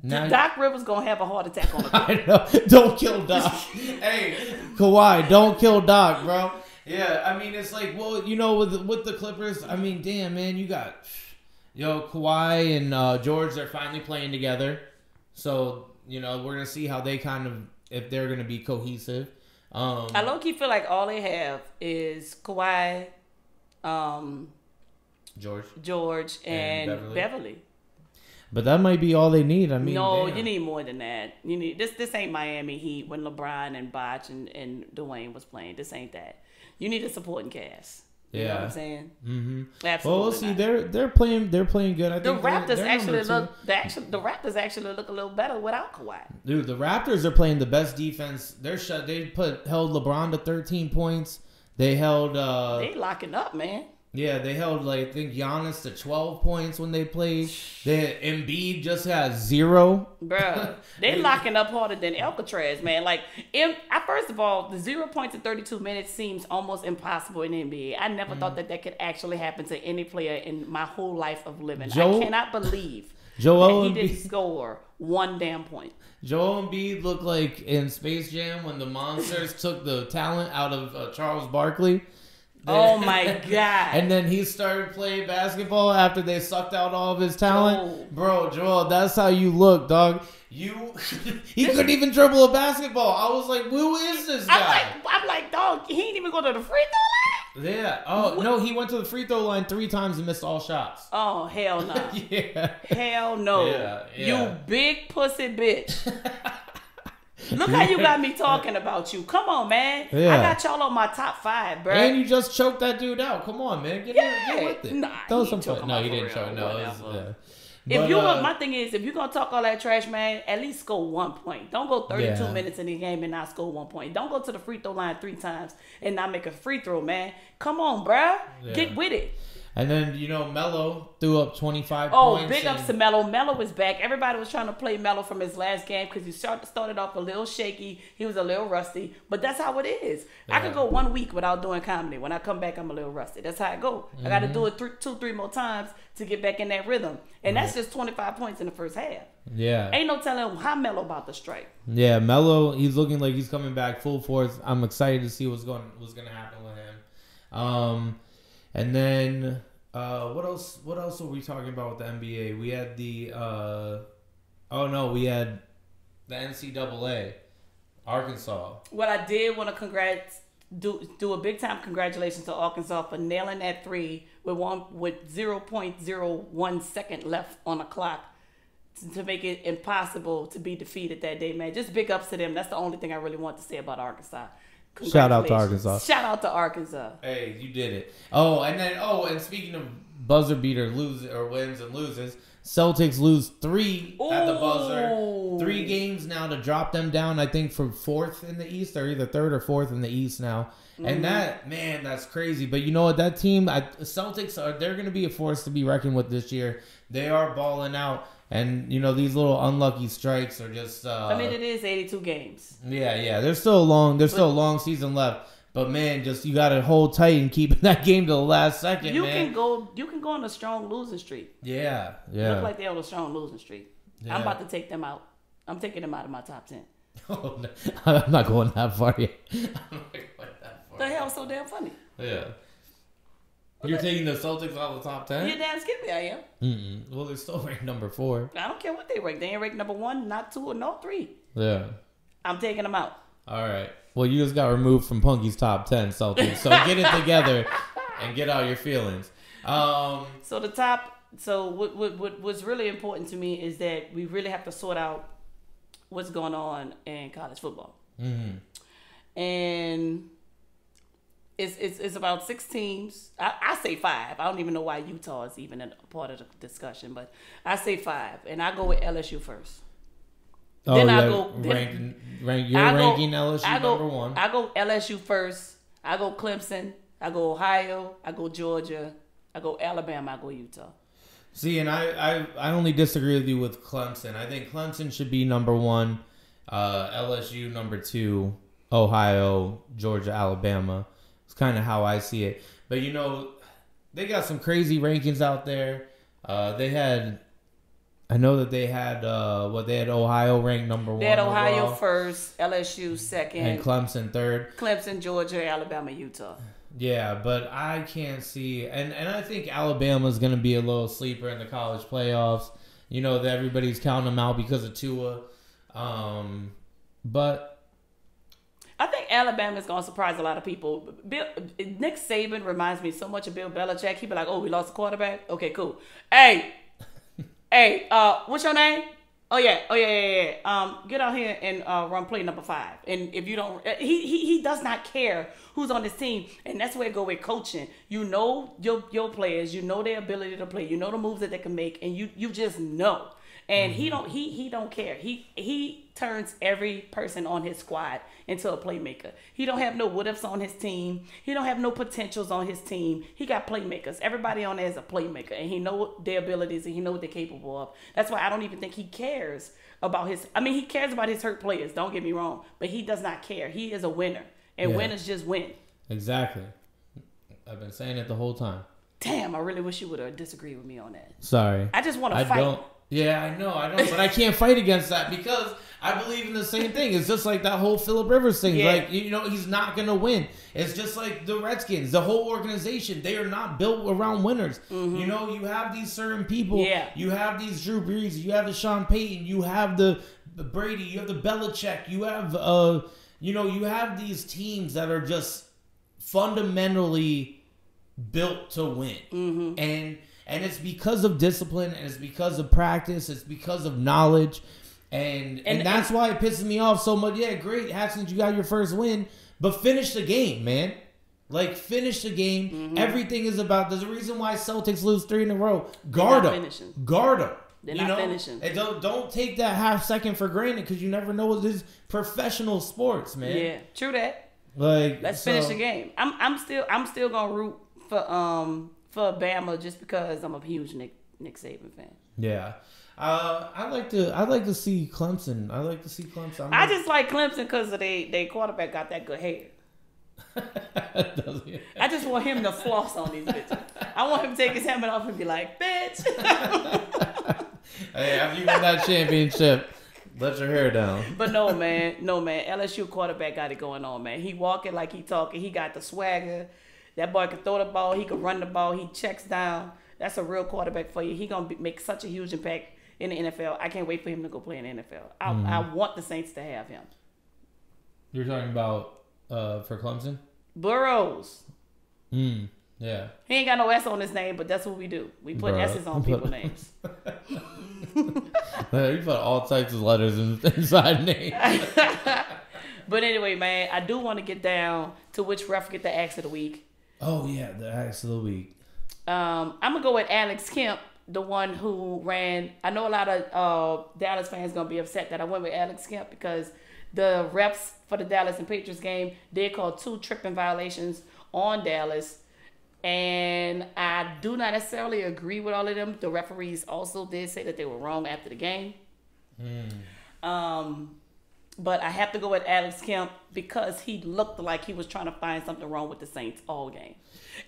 now Doc Rivers gonna have a heart attack on the court. I know. Don't kill Doc. hey, Kawhi, don't kill Doc, bro. Yeah, I mean it's like, well, you know, with the, with the Clippers, I mean, damn man, you got yo Kawhi and uh, George. They're finally playing together, so you know we're gonna see how they kind of if they're gonna be cohesive. Um, I low key feel like all they have is Kawhi, um, George. George, And and, Beverley. Beverley. But that might be all they need. I mean, no, damn. you need more than that. You need this. This ain't Miami Heat when LeBron and Bosh and, and Dwayne was playing. This ain't that. You need a supporting cast. You know what Yeah. I'm saying? Mm-hmm. Absolutely. Well, see. not. They're they're playing. They're playing good. I the think they're- Raptors they're actually look. The actually the Raptors actually look a little better without Kawhi. Dude, the Raptors are playing the best defense. They're shut. They put held LeBron to 13 points. They held. uh They locking up, man. Yeah, they held like I think Giannis to 12 points when they played. They Embiid just has zero. Bruh, they locking up harder than Alcatraz, man. Like, in, I, first of all, the zero points in 32 minutes seems almost impossible in the NBA. I never Mm. thought that that could actually happen to any player in my whole life of living. Joel- I cannot believe Joel that he didn't Embiid, score one damn point. Joel Embiid looked like in Space Jam when the monsters took the talent out of uh, Charles Barkley. Oh my god! And then he started playing basketball after they sucked out all of his talent. Joel. Bro, Joel, that's how you look, dog. You he couldn't even dribble a basketball. I was like, who is this I'm guy? like, I'm like, dog. He ain't even go to the free throw line. yeah. Oh no, he went to the free throw line three times and missed all shots. Oh hell no! yeah. hell no! Yeah, yeah. You big pussy bitch. Look how you got me talking about you. Come on, man. I got y'all on my top five, bro. And you just choked that dude out. Come on, man. Get, Yeah. in, get with it. Nah, Throw some choke No, he didn't choke. No, it was, yeah. if But, you, uh, my thing is, if you're gonna talk all that trash, man, at least score one point. Don't go 32 Yeah. minutes in the game and not score one point. Don't go to the free throw line three times and not make a free throw, man. Come on, bruh. Yeah. Get with it. And then you know Melo threw up twenty five Oh, points. Oh, big ups to Melo. Melo is back. Everybody was trying to play Melo from his last game because he start, started off a little shaky. He was a little rusty, but that's how it is. I could go one week without doing comedy. When I come back, I'm a little rusty. That's how I go. I got to Mm-hmm. do it three more times to get back in that rhythm, and that's just 25 points in the first half. Yeah. Ain't no telling how Melo about to strike. Yeah, Melo. he's looking like he's coming back full force. I'm excited to see what's going what's going to happen with him. Um, and then uh, what else? What else were we talking about with the NBA? We had the uh, oh no, we had the NCAA, Arkansas. What I did want to congrats do do a big time congratulations to Arkansas for nailing that three with one with zero point zero one second left on the clock to, to make it impossible to be defeated that day, man. Just big ups to them. That's the only thing I really want to say about Arkansas. Shout out to Arkansas. Shout out to Arkansas. Hey, you did it. Oh, and then oh, and speaking of buzzer beater loses or wins and loses, Celtics lose three at the buzzer. Three games now to drop them down. I think from fourth in the East, or either third or fourth in the East now. Mm-hmm. And that man, that's crazy. But you know what? That team, I, Celtics are they're going to be a force to be reckoned with this year. They are balling out, and you know these little unlucky strikes are just. Uh, I mean, it is 82 games. yeah, yeah. There's still a long. There's still a long season left. But man, just you got to hold tight and keep that game to the last second, You man. can go. You can go on a strong losing streak. yeah, yeah. Look like they're on a strong losing streak. Yeah. I'm about to take them out. I'm taking them out of my top 10. Oh, no. I'm not going that far yet. I'm not going that far. The hell's so damn funny? Yeah. You're taking the Celtics out of the top ten? You're damn skippy, I am. Mm-mm. Well, they're still ranked number four. I don't care what they rank. They ain't ranked number one, not two, or no three. Yeah. I'm taking them out. All right. Well, you just got removed from Punkie's top ten Celtics, so get it together and get out your feelings. Um. So the top. So what, what what what's really important to me is that we really have to sort out what's going on in college football, mhm. and it's it's, it's about six teams. I, I say five. I don't even know why Utah is even a part of the discussion, but I say five, and I go with LSU first. Oh, Then I go- then- rank, rank, you're I go- ranking LSU I go, number one. I go LSU first. I go Clemson. I go Ohio. I go Georgia. I go Alabama. I go Utah. See, and I, I, I only disagree with you with Clemson. I think Clemson should be number one, uh, LSU number two, Ohio, Georgia, Alabama. It's kind of how I see it. But you know, they got some crazy rankings out there. Uh, they had, I know that they had uh, what they had Ohio ranked number one. They had Ohio overall, first, LSU second, and Clemson third. Clemson, Georgia, Alabama, Utah. Yeah, but I can't see, and and I think Alabama's going to be a little sleeper in the college playoffs. You know that everybody's counting them out because of Tua, um, but I think Alabama is going to surprise a lot of people. Bill, Nick Saban reminds me so much of Bill Belichick. He'd be like, "Oh, we lost a quarterback. Okay, cool. Hey, Hey, uh, what's your name? Oh yeah, oh yeah, yeah, yeah. Um, get out here and uh, run play number five. And if you don't, uh, he he he does not care who's on this team, and that's where it go with coaching. You know your your players, you know their ability to play, you know the moves that they can make, and you you just know. And he don't he he don't care. He he turns every person on his squad into a playmaker. He don't have no what ifs on his team. He don't have no potentials on his team. He got playmakers. Everybody on there is a playmaker, and he know their abilities and he know what they're capable of. That's why I don't even think he cares about his. I mean, he cares about his hurt players. Don't get me wrong, but he does not care. He is a winner, and Yeah. winners just win. Exactly. I've been saying it the whole time. Damn, I really wish you would have disagreed with me on that. Sorry. I just want to fight. don't. Yeah, I know, I know, but I can't fight against that because I believe in the same thing. It's just like that whole Philip Rivers thing. Yeah. Like you know, he's not gonna win. It's just like the Redskins, the whole organization. They are not built around winners. You know, you have these certain people. Mm-hmm. Yeah. You have these Drew Brees. You have the Sean Payton. You have the, the Brady. You have the Belichick. You have uh, you know, you have these teams that are just fundamentally built to win. Mm-hmm. And and it's because of discipline and it's because of practice, it's because of knowledge. And and, And- that's why it pisses me off so much. Yeah, great, Haskins, you got your first win, but finish the game, man. Like finish the game. Mm-hmm. Everything is about. There's a reason why Celtics lose three in a row. Guard them. Guard them. They're you not know? finishing. And don't don't take that half second for granted because you never know what this professional sports, man. Yeah, true that. Like Let's so- finish the game. I'm I'm still I'm still gonna root for um for Bama just because I'm a huge Nick Nick Saban fan. Yeah. Uh, I like to. I like to see Clemson. I like to see Clemson. I'm I just like Clemson because they they quarterback got that good hair. I just want him to floss on these bitches. I want him to take his helmet off and be like, bitch. hey, after you win that championship, let your hair down. but no man, no man. LSU quarterback got it going on, man. He walking like he talking. He got the swagger. That boy can throw the ball. He can run the ball. He checks down. That's a real quarterback for you. He gonna be, make such a huge impact in the NFL. I can't wait for him to go play in the NFL. I, I want the Saints to have him. You're talking about uh, for Clemson? Burrows. Mm, yeah. He ain't got no S on his name, but that's what we do. We put. S's on people's names. You put all types of letters in, inside name. But anyway, man, I do want to get down to which ref get the axe of the week. Oh yeah, the axe of the week. Um, I'm gonna go with Alex Kemp, the one who ran. I know a lot of uh, Dallas fans gonna be upset that I went with Alex Kemp because the refs for the Dallas and Patriots game did call two tripping violations on Dallas, and I do not necessarily agree with all of them. The referees also did say that they were wrong after the game. Um, but I have to go with Alex Kemp because he looked like he was trying to find something wrong with the Saints all game.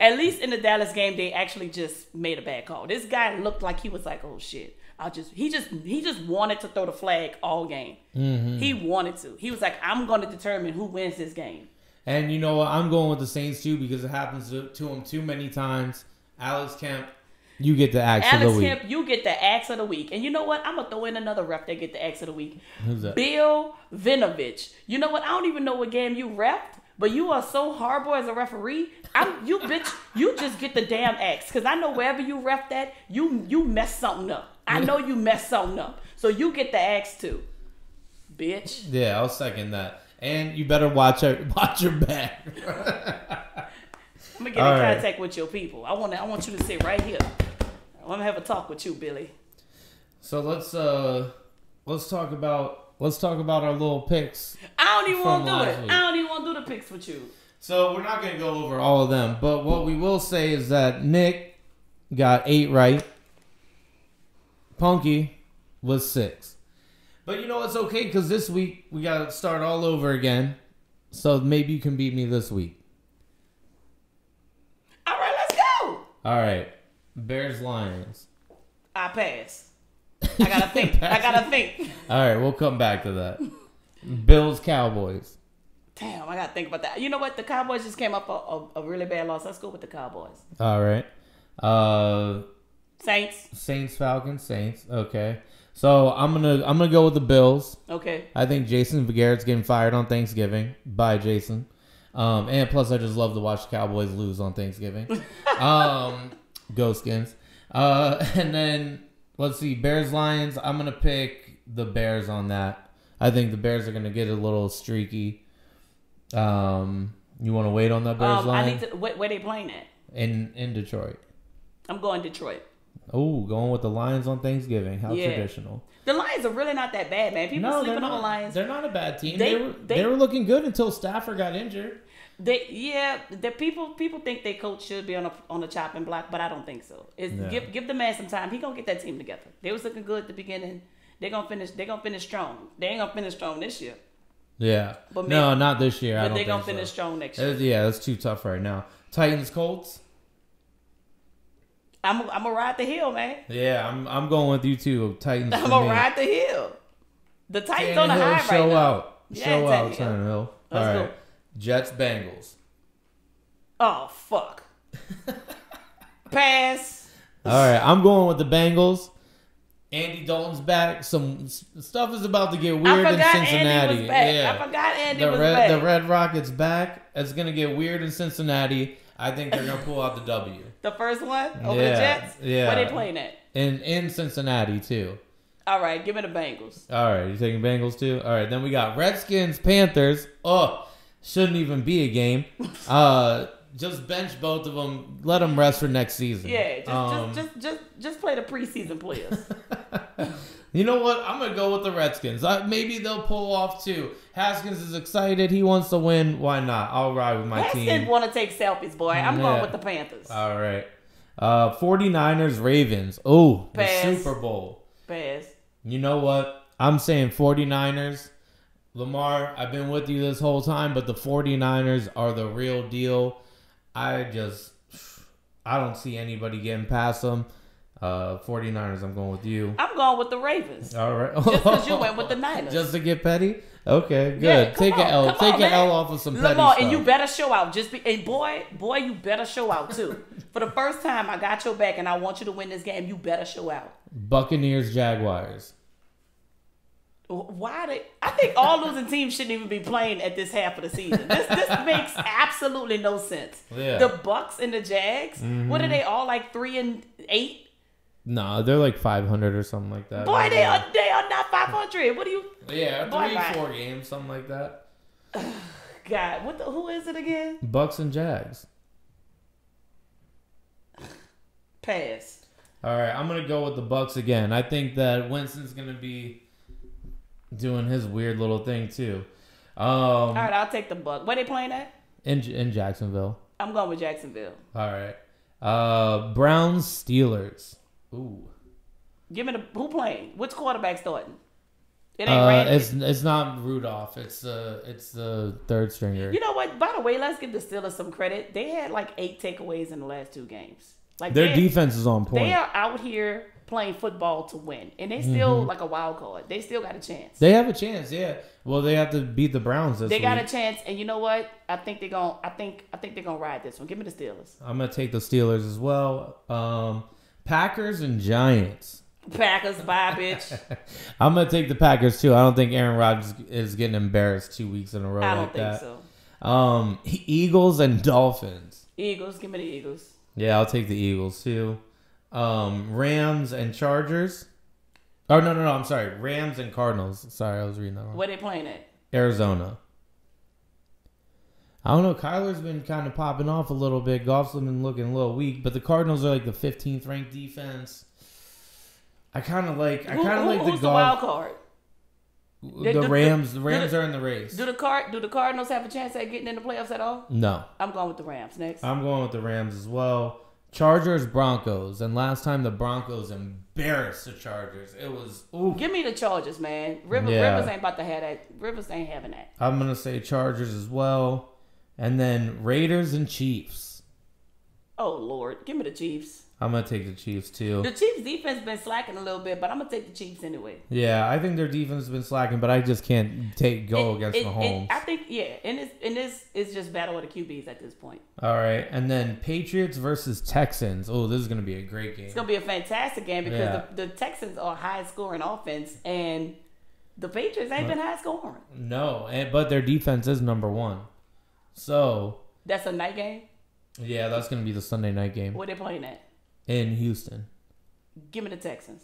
At least in the Dallas game, they actually just made a bad call. This guy looked like he was like, "Oh shit." I just he just he just wanted to throw the flag all game. Mm-hmm. He wanted to. He was like, "I'm going to determine who wins this game." And you know what? I'm going with the Saints too because it happens to, to him too many times. Alex Kemp, you get the axe of Alex the week. Kemp, you get the axe of the week. And you know what? I'm gonna throw in another ref that get the axe of the week. Who's that? Bill Vinovich. You know what? I don't even know what game you refed, but you are so horrible as a referee. I'm you bitch. You just get the damn axe because I know wherever you ref that, you you mess something up. I know you mess something up, so you get the axe too, bitch. Yeah, I'll second that. And you better watch her watch your back. I'm gonna get All in right. contact with your people. I want to. I want you to sit right here. I want to have a talk with you, Billy. so let's uh let's talk about let's talk about our little picks. I don't even want to do it. week. I don't even want to do the picks with you. So we're not gonna go over all of them, but what we will say is that Nick got eight right. Punkie was six. But you know it's okay because this week we gotta start all over again. So maybe you can beat me this week. All right, let's go. All right, Bears Lions. I pass. I gotta think. I gotta think. All right, we'll come back to that. Bills Cowboys. Damn, I gotta think about that. You know what? The Cowboys just came up a, a, a really bad loss. Let's go with the Cowboys. All right. Uh, Saints. Saints Falcons Saints. Okay. So I'm gonna I'm gonna go with the Bills. Okay. I think Jason Garrett's getting fired on Thanksgiving. Bye, Jason. Um, and plus, I just love to watch the Cowboys lose on Thanksgiving. um, go Skins. Uh, and then let's see, Bears Lions. I'm gonna pick the Bears on that. I think the Bears are gonna get a little streaky. Um, you want to wait on that Bears Um, I line need to. Where, where they playing at? in in Detroit? I'm going Detroit. Oh, going with the Lions on Thanksgiving. How Yeah. traditional. The Lions are really not that bad, man. People No, sleeping on the. Lions. They're not a bad team. They, They- were they- they, were looking good until Stafford got injured. They yeah, the people people think their coach should be on a on the chopping block, but I don't think so. Give give the man some time. He gonna get that team together. They was looking good at the beginning. They gonna finish. They gonna finish strong. They ain't gonna finish strong this year, Yeah. But no, not this year. I but they gonna so. finish strong next year. yeah, that's too tough right now. Titans Colts. I'm I'm gonna ride the hill, man. Yeah, I'm I'm going with you too. Titans. I'm gonna me. ride the hill. The Titans on the Tannehill, high right show now. out. Yeah, show out, Tannehill. Tannehill. All Let's go. Jets Bengals. Oh fuck. Pass. All right, I'm going with the Bengals. Andy Dalton's back. Some stuff is about to get weird in Cincinnati. Andy was back. Yeah. I forgot Andy the was red back. the Red Rockets back. It's gonna get weird in Cincinnati. I think they're gonna pull out the W. The first one over Yeah, the Jets. yeah. Where they playing at? In in Cincinnati too. All right, give me the Bengals. All right, you taking Bengals too? All right, then we got Redskins, Panthers. Oh, shouldn't even be a game. Uh, just bench both of them. Let them rest for next season. Yeah, just, Um, just just just just play the preseason players. You know what? I'm gonna go with the Redskins. I, maybe they'll pull off too. Haskins is excited. He wants to win. Why not? I'll ride with my Haskins team. want to take selfies, boy. I'm Yeah. going with the Panthers. All right. Uh, 49ers, Ravens. Oh, the Super Bowl. Pass. You know what? I'm saying 49ers. Lamar, I've been with you this whole time, but the 49ers are the real deal. I just, I don't see anybody getting past them. Uh, 49ers, I'm going with you. I'm going with the Ravens. All right. Just because you went with the Niners. Just to get petty? Okay, good. Yeah, Take an on, L. come Take on, an. L off of some petty Lamar, stuff. and you better show out. Just be, and boy, boy, you better show out too. For the first time, I got your back, and I want you to win this game. You better show out. Buccaneers, Jaguars. Why did I think all losing teams shouldn't even be playing at this half of the season? This this makes absolutely no sense. Yeah. The Bucks and the Jags. What are mm-hmm. they all like three and eight? No, they're like 500 or something like that. Boy, they are they are not five hundred. What do you Yeah, Boy, three, bye. four games, something like that. God, What the who is it again? Bucks and Jags. Pass. All right, I'm gonna go with the Bucks again. I think that Winston's gonna be doing his weird little thing too. Um, All right, I'll take the Buck. Where they playing at? in in Jacksonville. I'm going with Jacksonville. All right. Uh, Browns Steelers. Ooh. Give me the who playing? Which quarterback starting? It ain't Uh, it's it's not Rudolph. It's the it's the third stringer. You know what? By the way, let's give the Steelers some credit. They had like eight takeaways in the last two games. Like Their defense is on point. They are out here playing football to win, and they still Mm-hmm. like a wild card. They still got a chance. They have a chance, yeah. Well, they have to beat the Browns this They week. got a chance, and you know what? I think they're gonna. I think. I think they're gonna ride this one. Give me the Steelers. I'm gonna take the Steelers as well. Um, Packers and Giants. Packers, bye, bitch. I'm gonna take the Packers too. I don't think Aaron Rodgers is getting embarrassed two weeks in a row I don't like think that. so. Um, Eagles and Dolphins. Eagles, give me the Eagles. Yeah, I'll take the Eagles too. Um, Rams and Chargers. Oh no no no! I'm sorry. Rams and Cardinals. Sorry, I was reading that wrong. Where they playing at? Arizona. I don't know. Kyler's been kind of popping off a little bit. Goff's been looking a little weak, but the Cardinals are like the 15th ranked defense. I kind of like. I kind of who- like the who's the wild card? The, do- Rams. The Rams the- are in the race. Do the card? Do the Cardinals have a chance at getting in the playoffs at all? No, I'm going with the Rams next. I'm going with the Rams as well. Chargers, Broncos, and last time the Broncos embarrassed the Chargers. It was ooh. Give me the Chargers, man. River, Yeah. Rivers ain't about to have that. Rivers ain't having that. I'm gonna say Chargers as well, and then Raiders and Chiefs. Oh Lord, give me the Chiefs. I'm gonna take the Chiefs too. The Chiefs defense been slacking a little bit, but I'm gonna take the Chiefs anyway. Yeah, I think their defense has been slacking, but I just can't take go It- against it- Mahomes. it- I think yeah, and this and this is just battle of the QBs at this point. All right, and then Patriots versus Texans. Oh, this is gonna be a great game. It's gonna be a fantastic game because Yeah. the, the Texans are high scoring offense and the Patriots ain't been high scoring. No, and, but their defense is number one. So That's a night game. yeah, that's gonna be the Sunday night game Where they playing at? In Houston. Give me the Texans.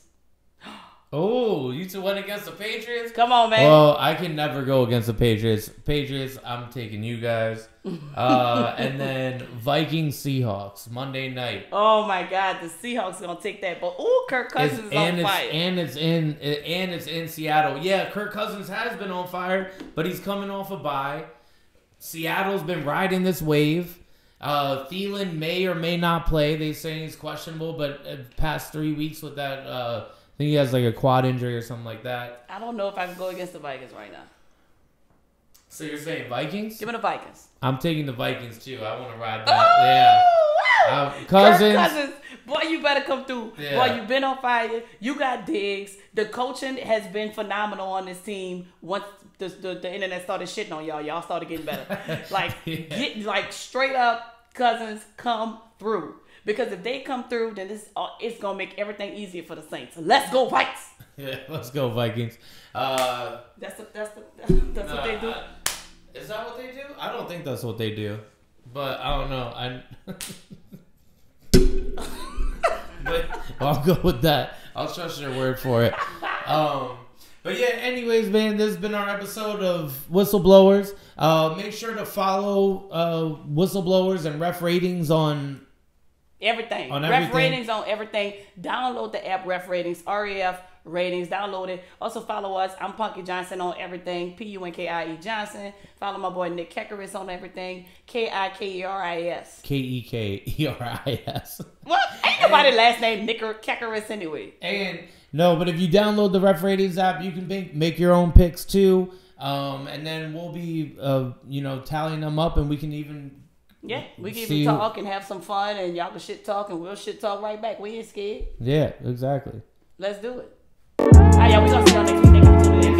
Oh, you two went against the Patriots? Come on, man. Well, I can never go against the Patriots. Patriots, I'm taking you guys. Uh, and then Vikings Seahawks Monday night. oh my God, the Seahawks gonna take that. But oh, Kirk It's- Cousins is and on it's fire. and it's in and it's in Seattle. Yeah, Kirk Cousins has been on fire, but he's coming off a bye. Seattle's been riding this wave. Uh, Thielen may or may not play. They say he's questionable, but uh, past three weeks with that, uh, I think he has like a quad injury or something like that. I don't know if I can go against the Vikings right now. So you're saying Vikings? Give me the Vikings. I'm taking the Vikings too. I want to ride that. Yeah. Oh, wow. Uh, Kirk Cousins. Boy, you better come through. Yeah. Boy, you've been on fire. You got Diggs. The coaching has been phenomenal on this team. Once the, the, the internet started shitting on y'all, y'all started getting better. like, Yeah. get like straight up, Cousins come through. Because if they come through, then this uh, it's gonna make everything easier for the Saints. Let's go Vikings. Yeah, let's go Vikings. Uh, That's the, that's the, that's what they do. Is that what they do? I don't think that's what they do, but I don't know. I. but I'll go with that. I'll trust your word for it. Um, but yeah, anyways, man, this has been our episode of Whistleblowers. Uh, make sure to follow uh, Whistleblowers and Ref Ratings on Everything. On Ref everything. ratings on everything. Download the app Ref Ratings, REF ratings. Download it. Also follow us. I'm Punkie Johnson on everything. P U N K I E Johnson. Follow my boy Nick Kekeris on everything. K I K E R I S. K E K E R I S. Well, ain't nobody last name Nick Kekeris anyway. And no, but if you download the Ref Ratings app, you can make, make your own picks too. Um, and then we'll be, uh, you know, tallying them up, and we can even Yeah, we can See- even talk and have some fun, and y'all can shit talk, and we'll shit talk right back. We ain't scared. yeah, exactly. Let's do it. All right, y'all. We gonna see y'all next week.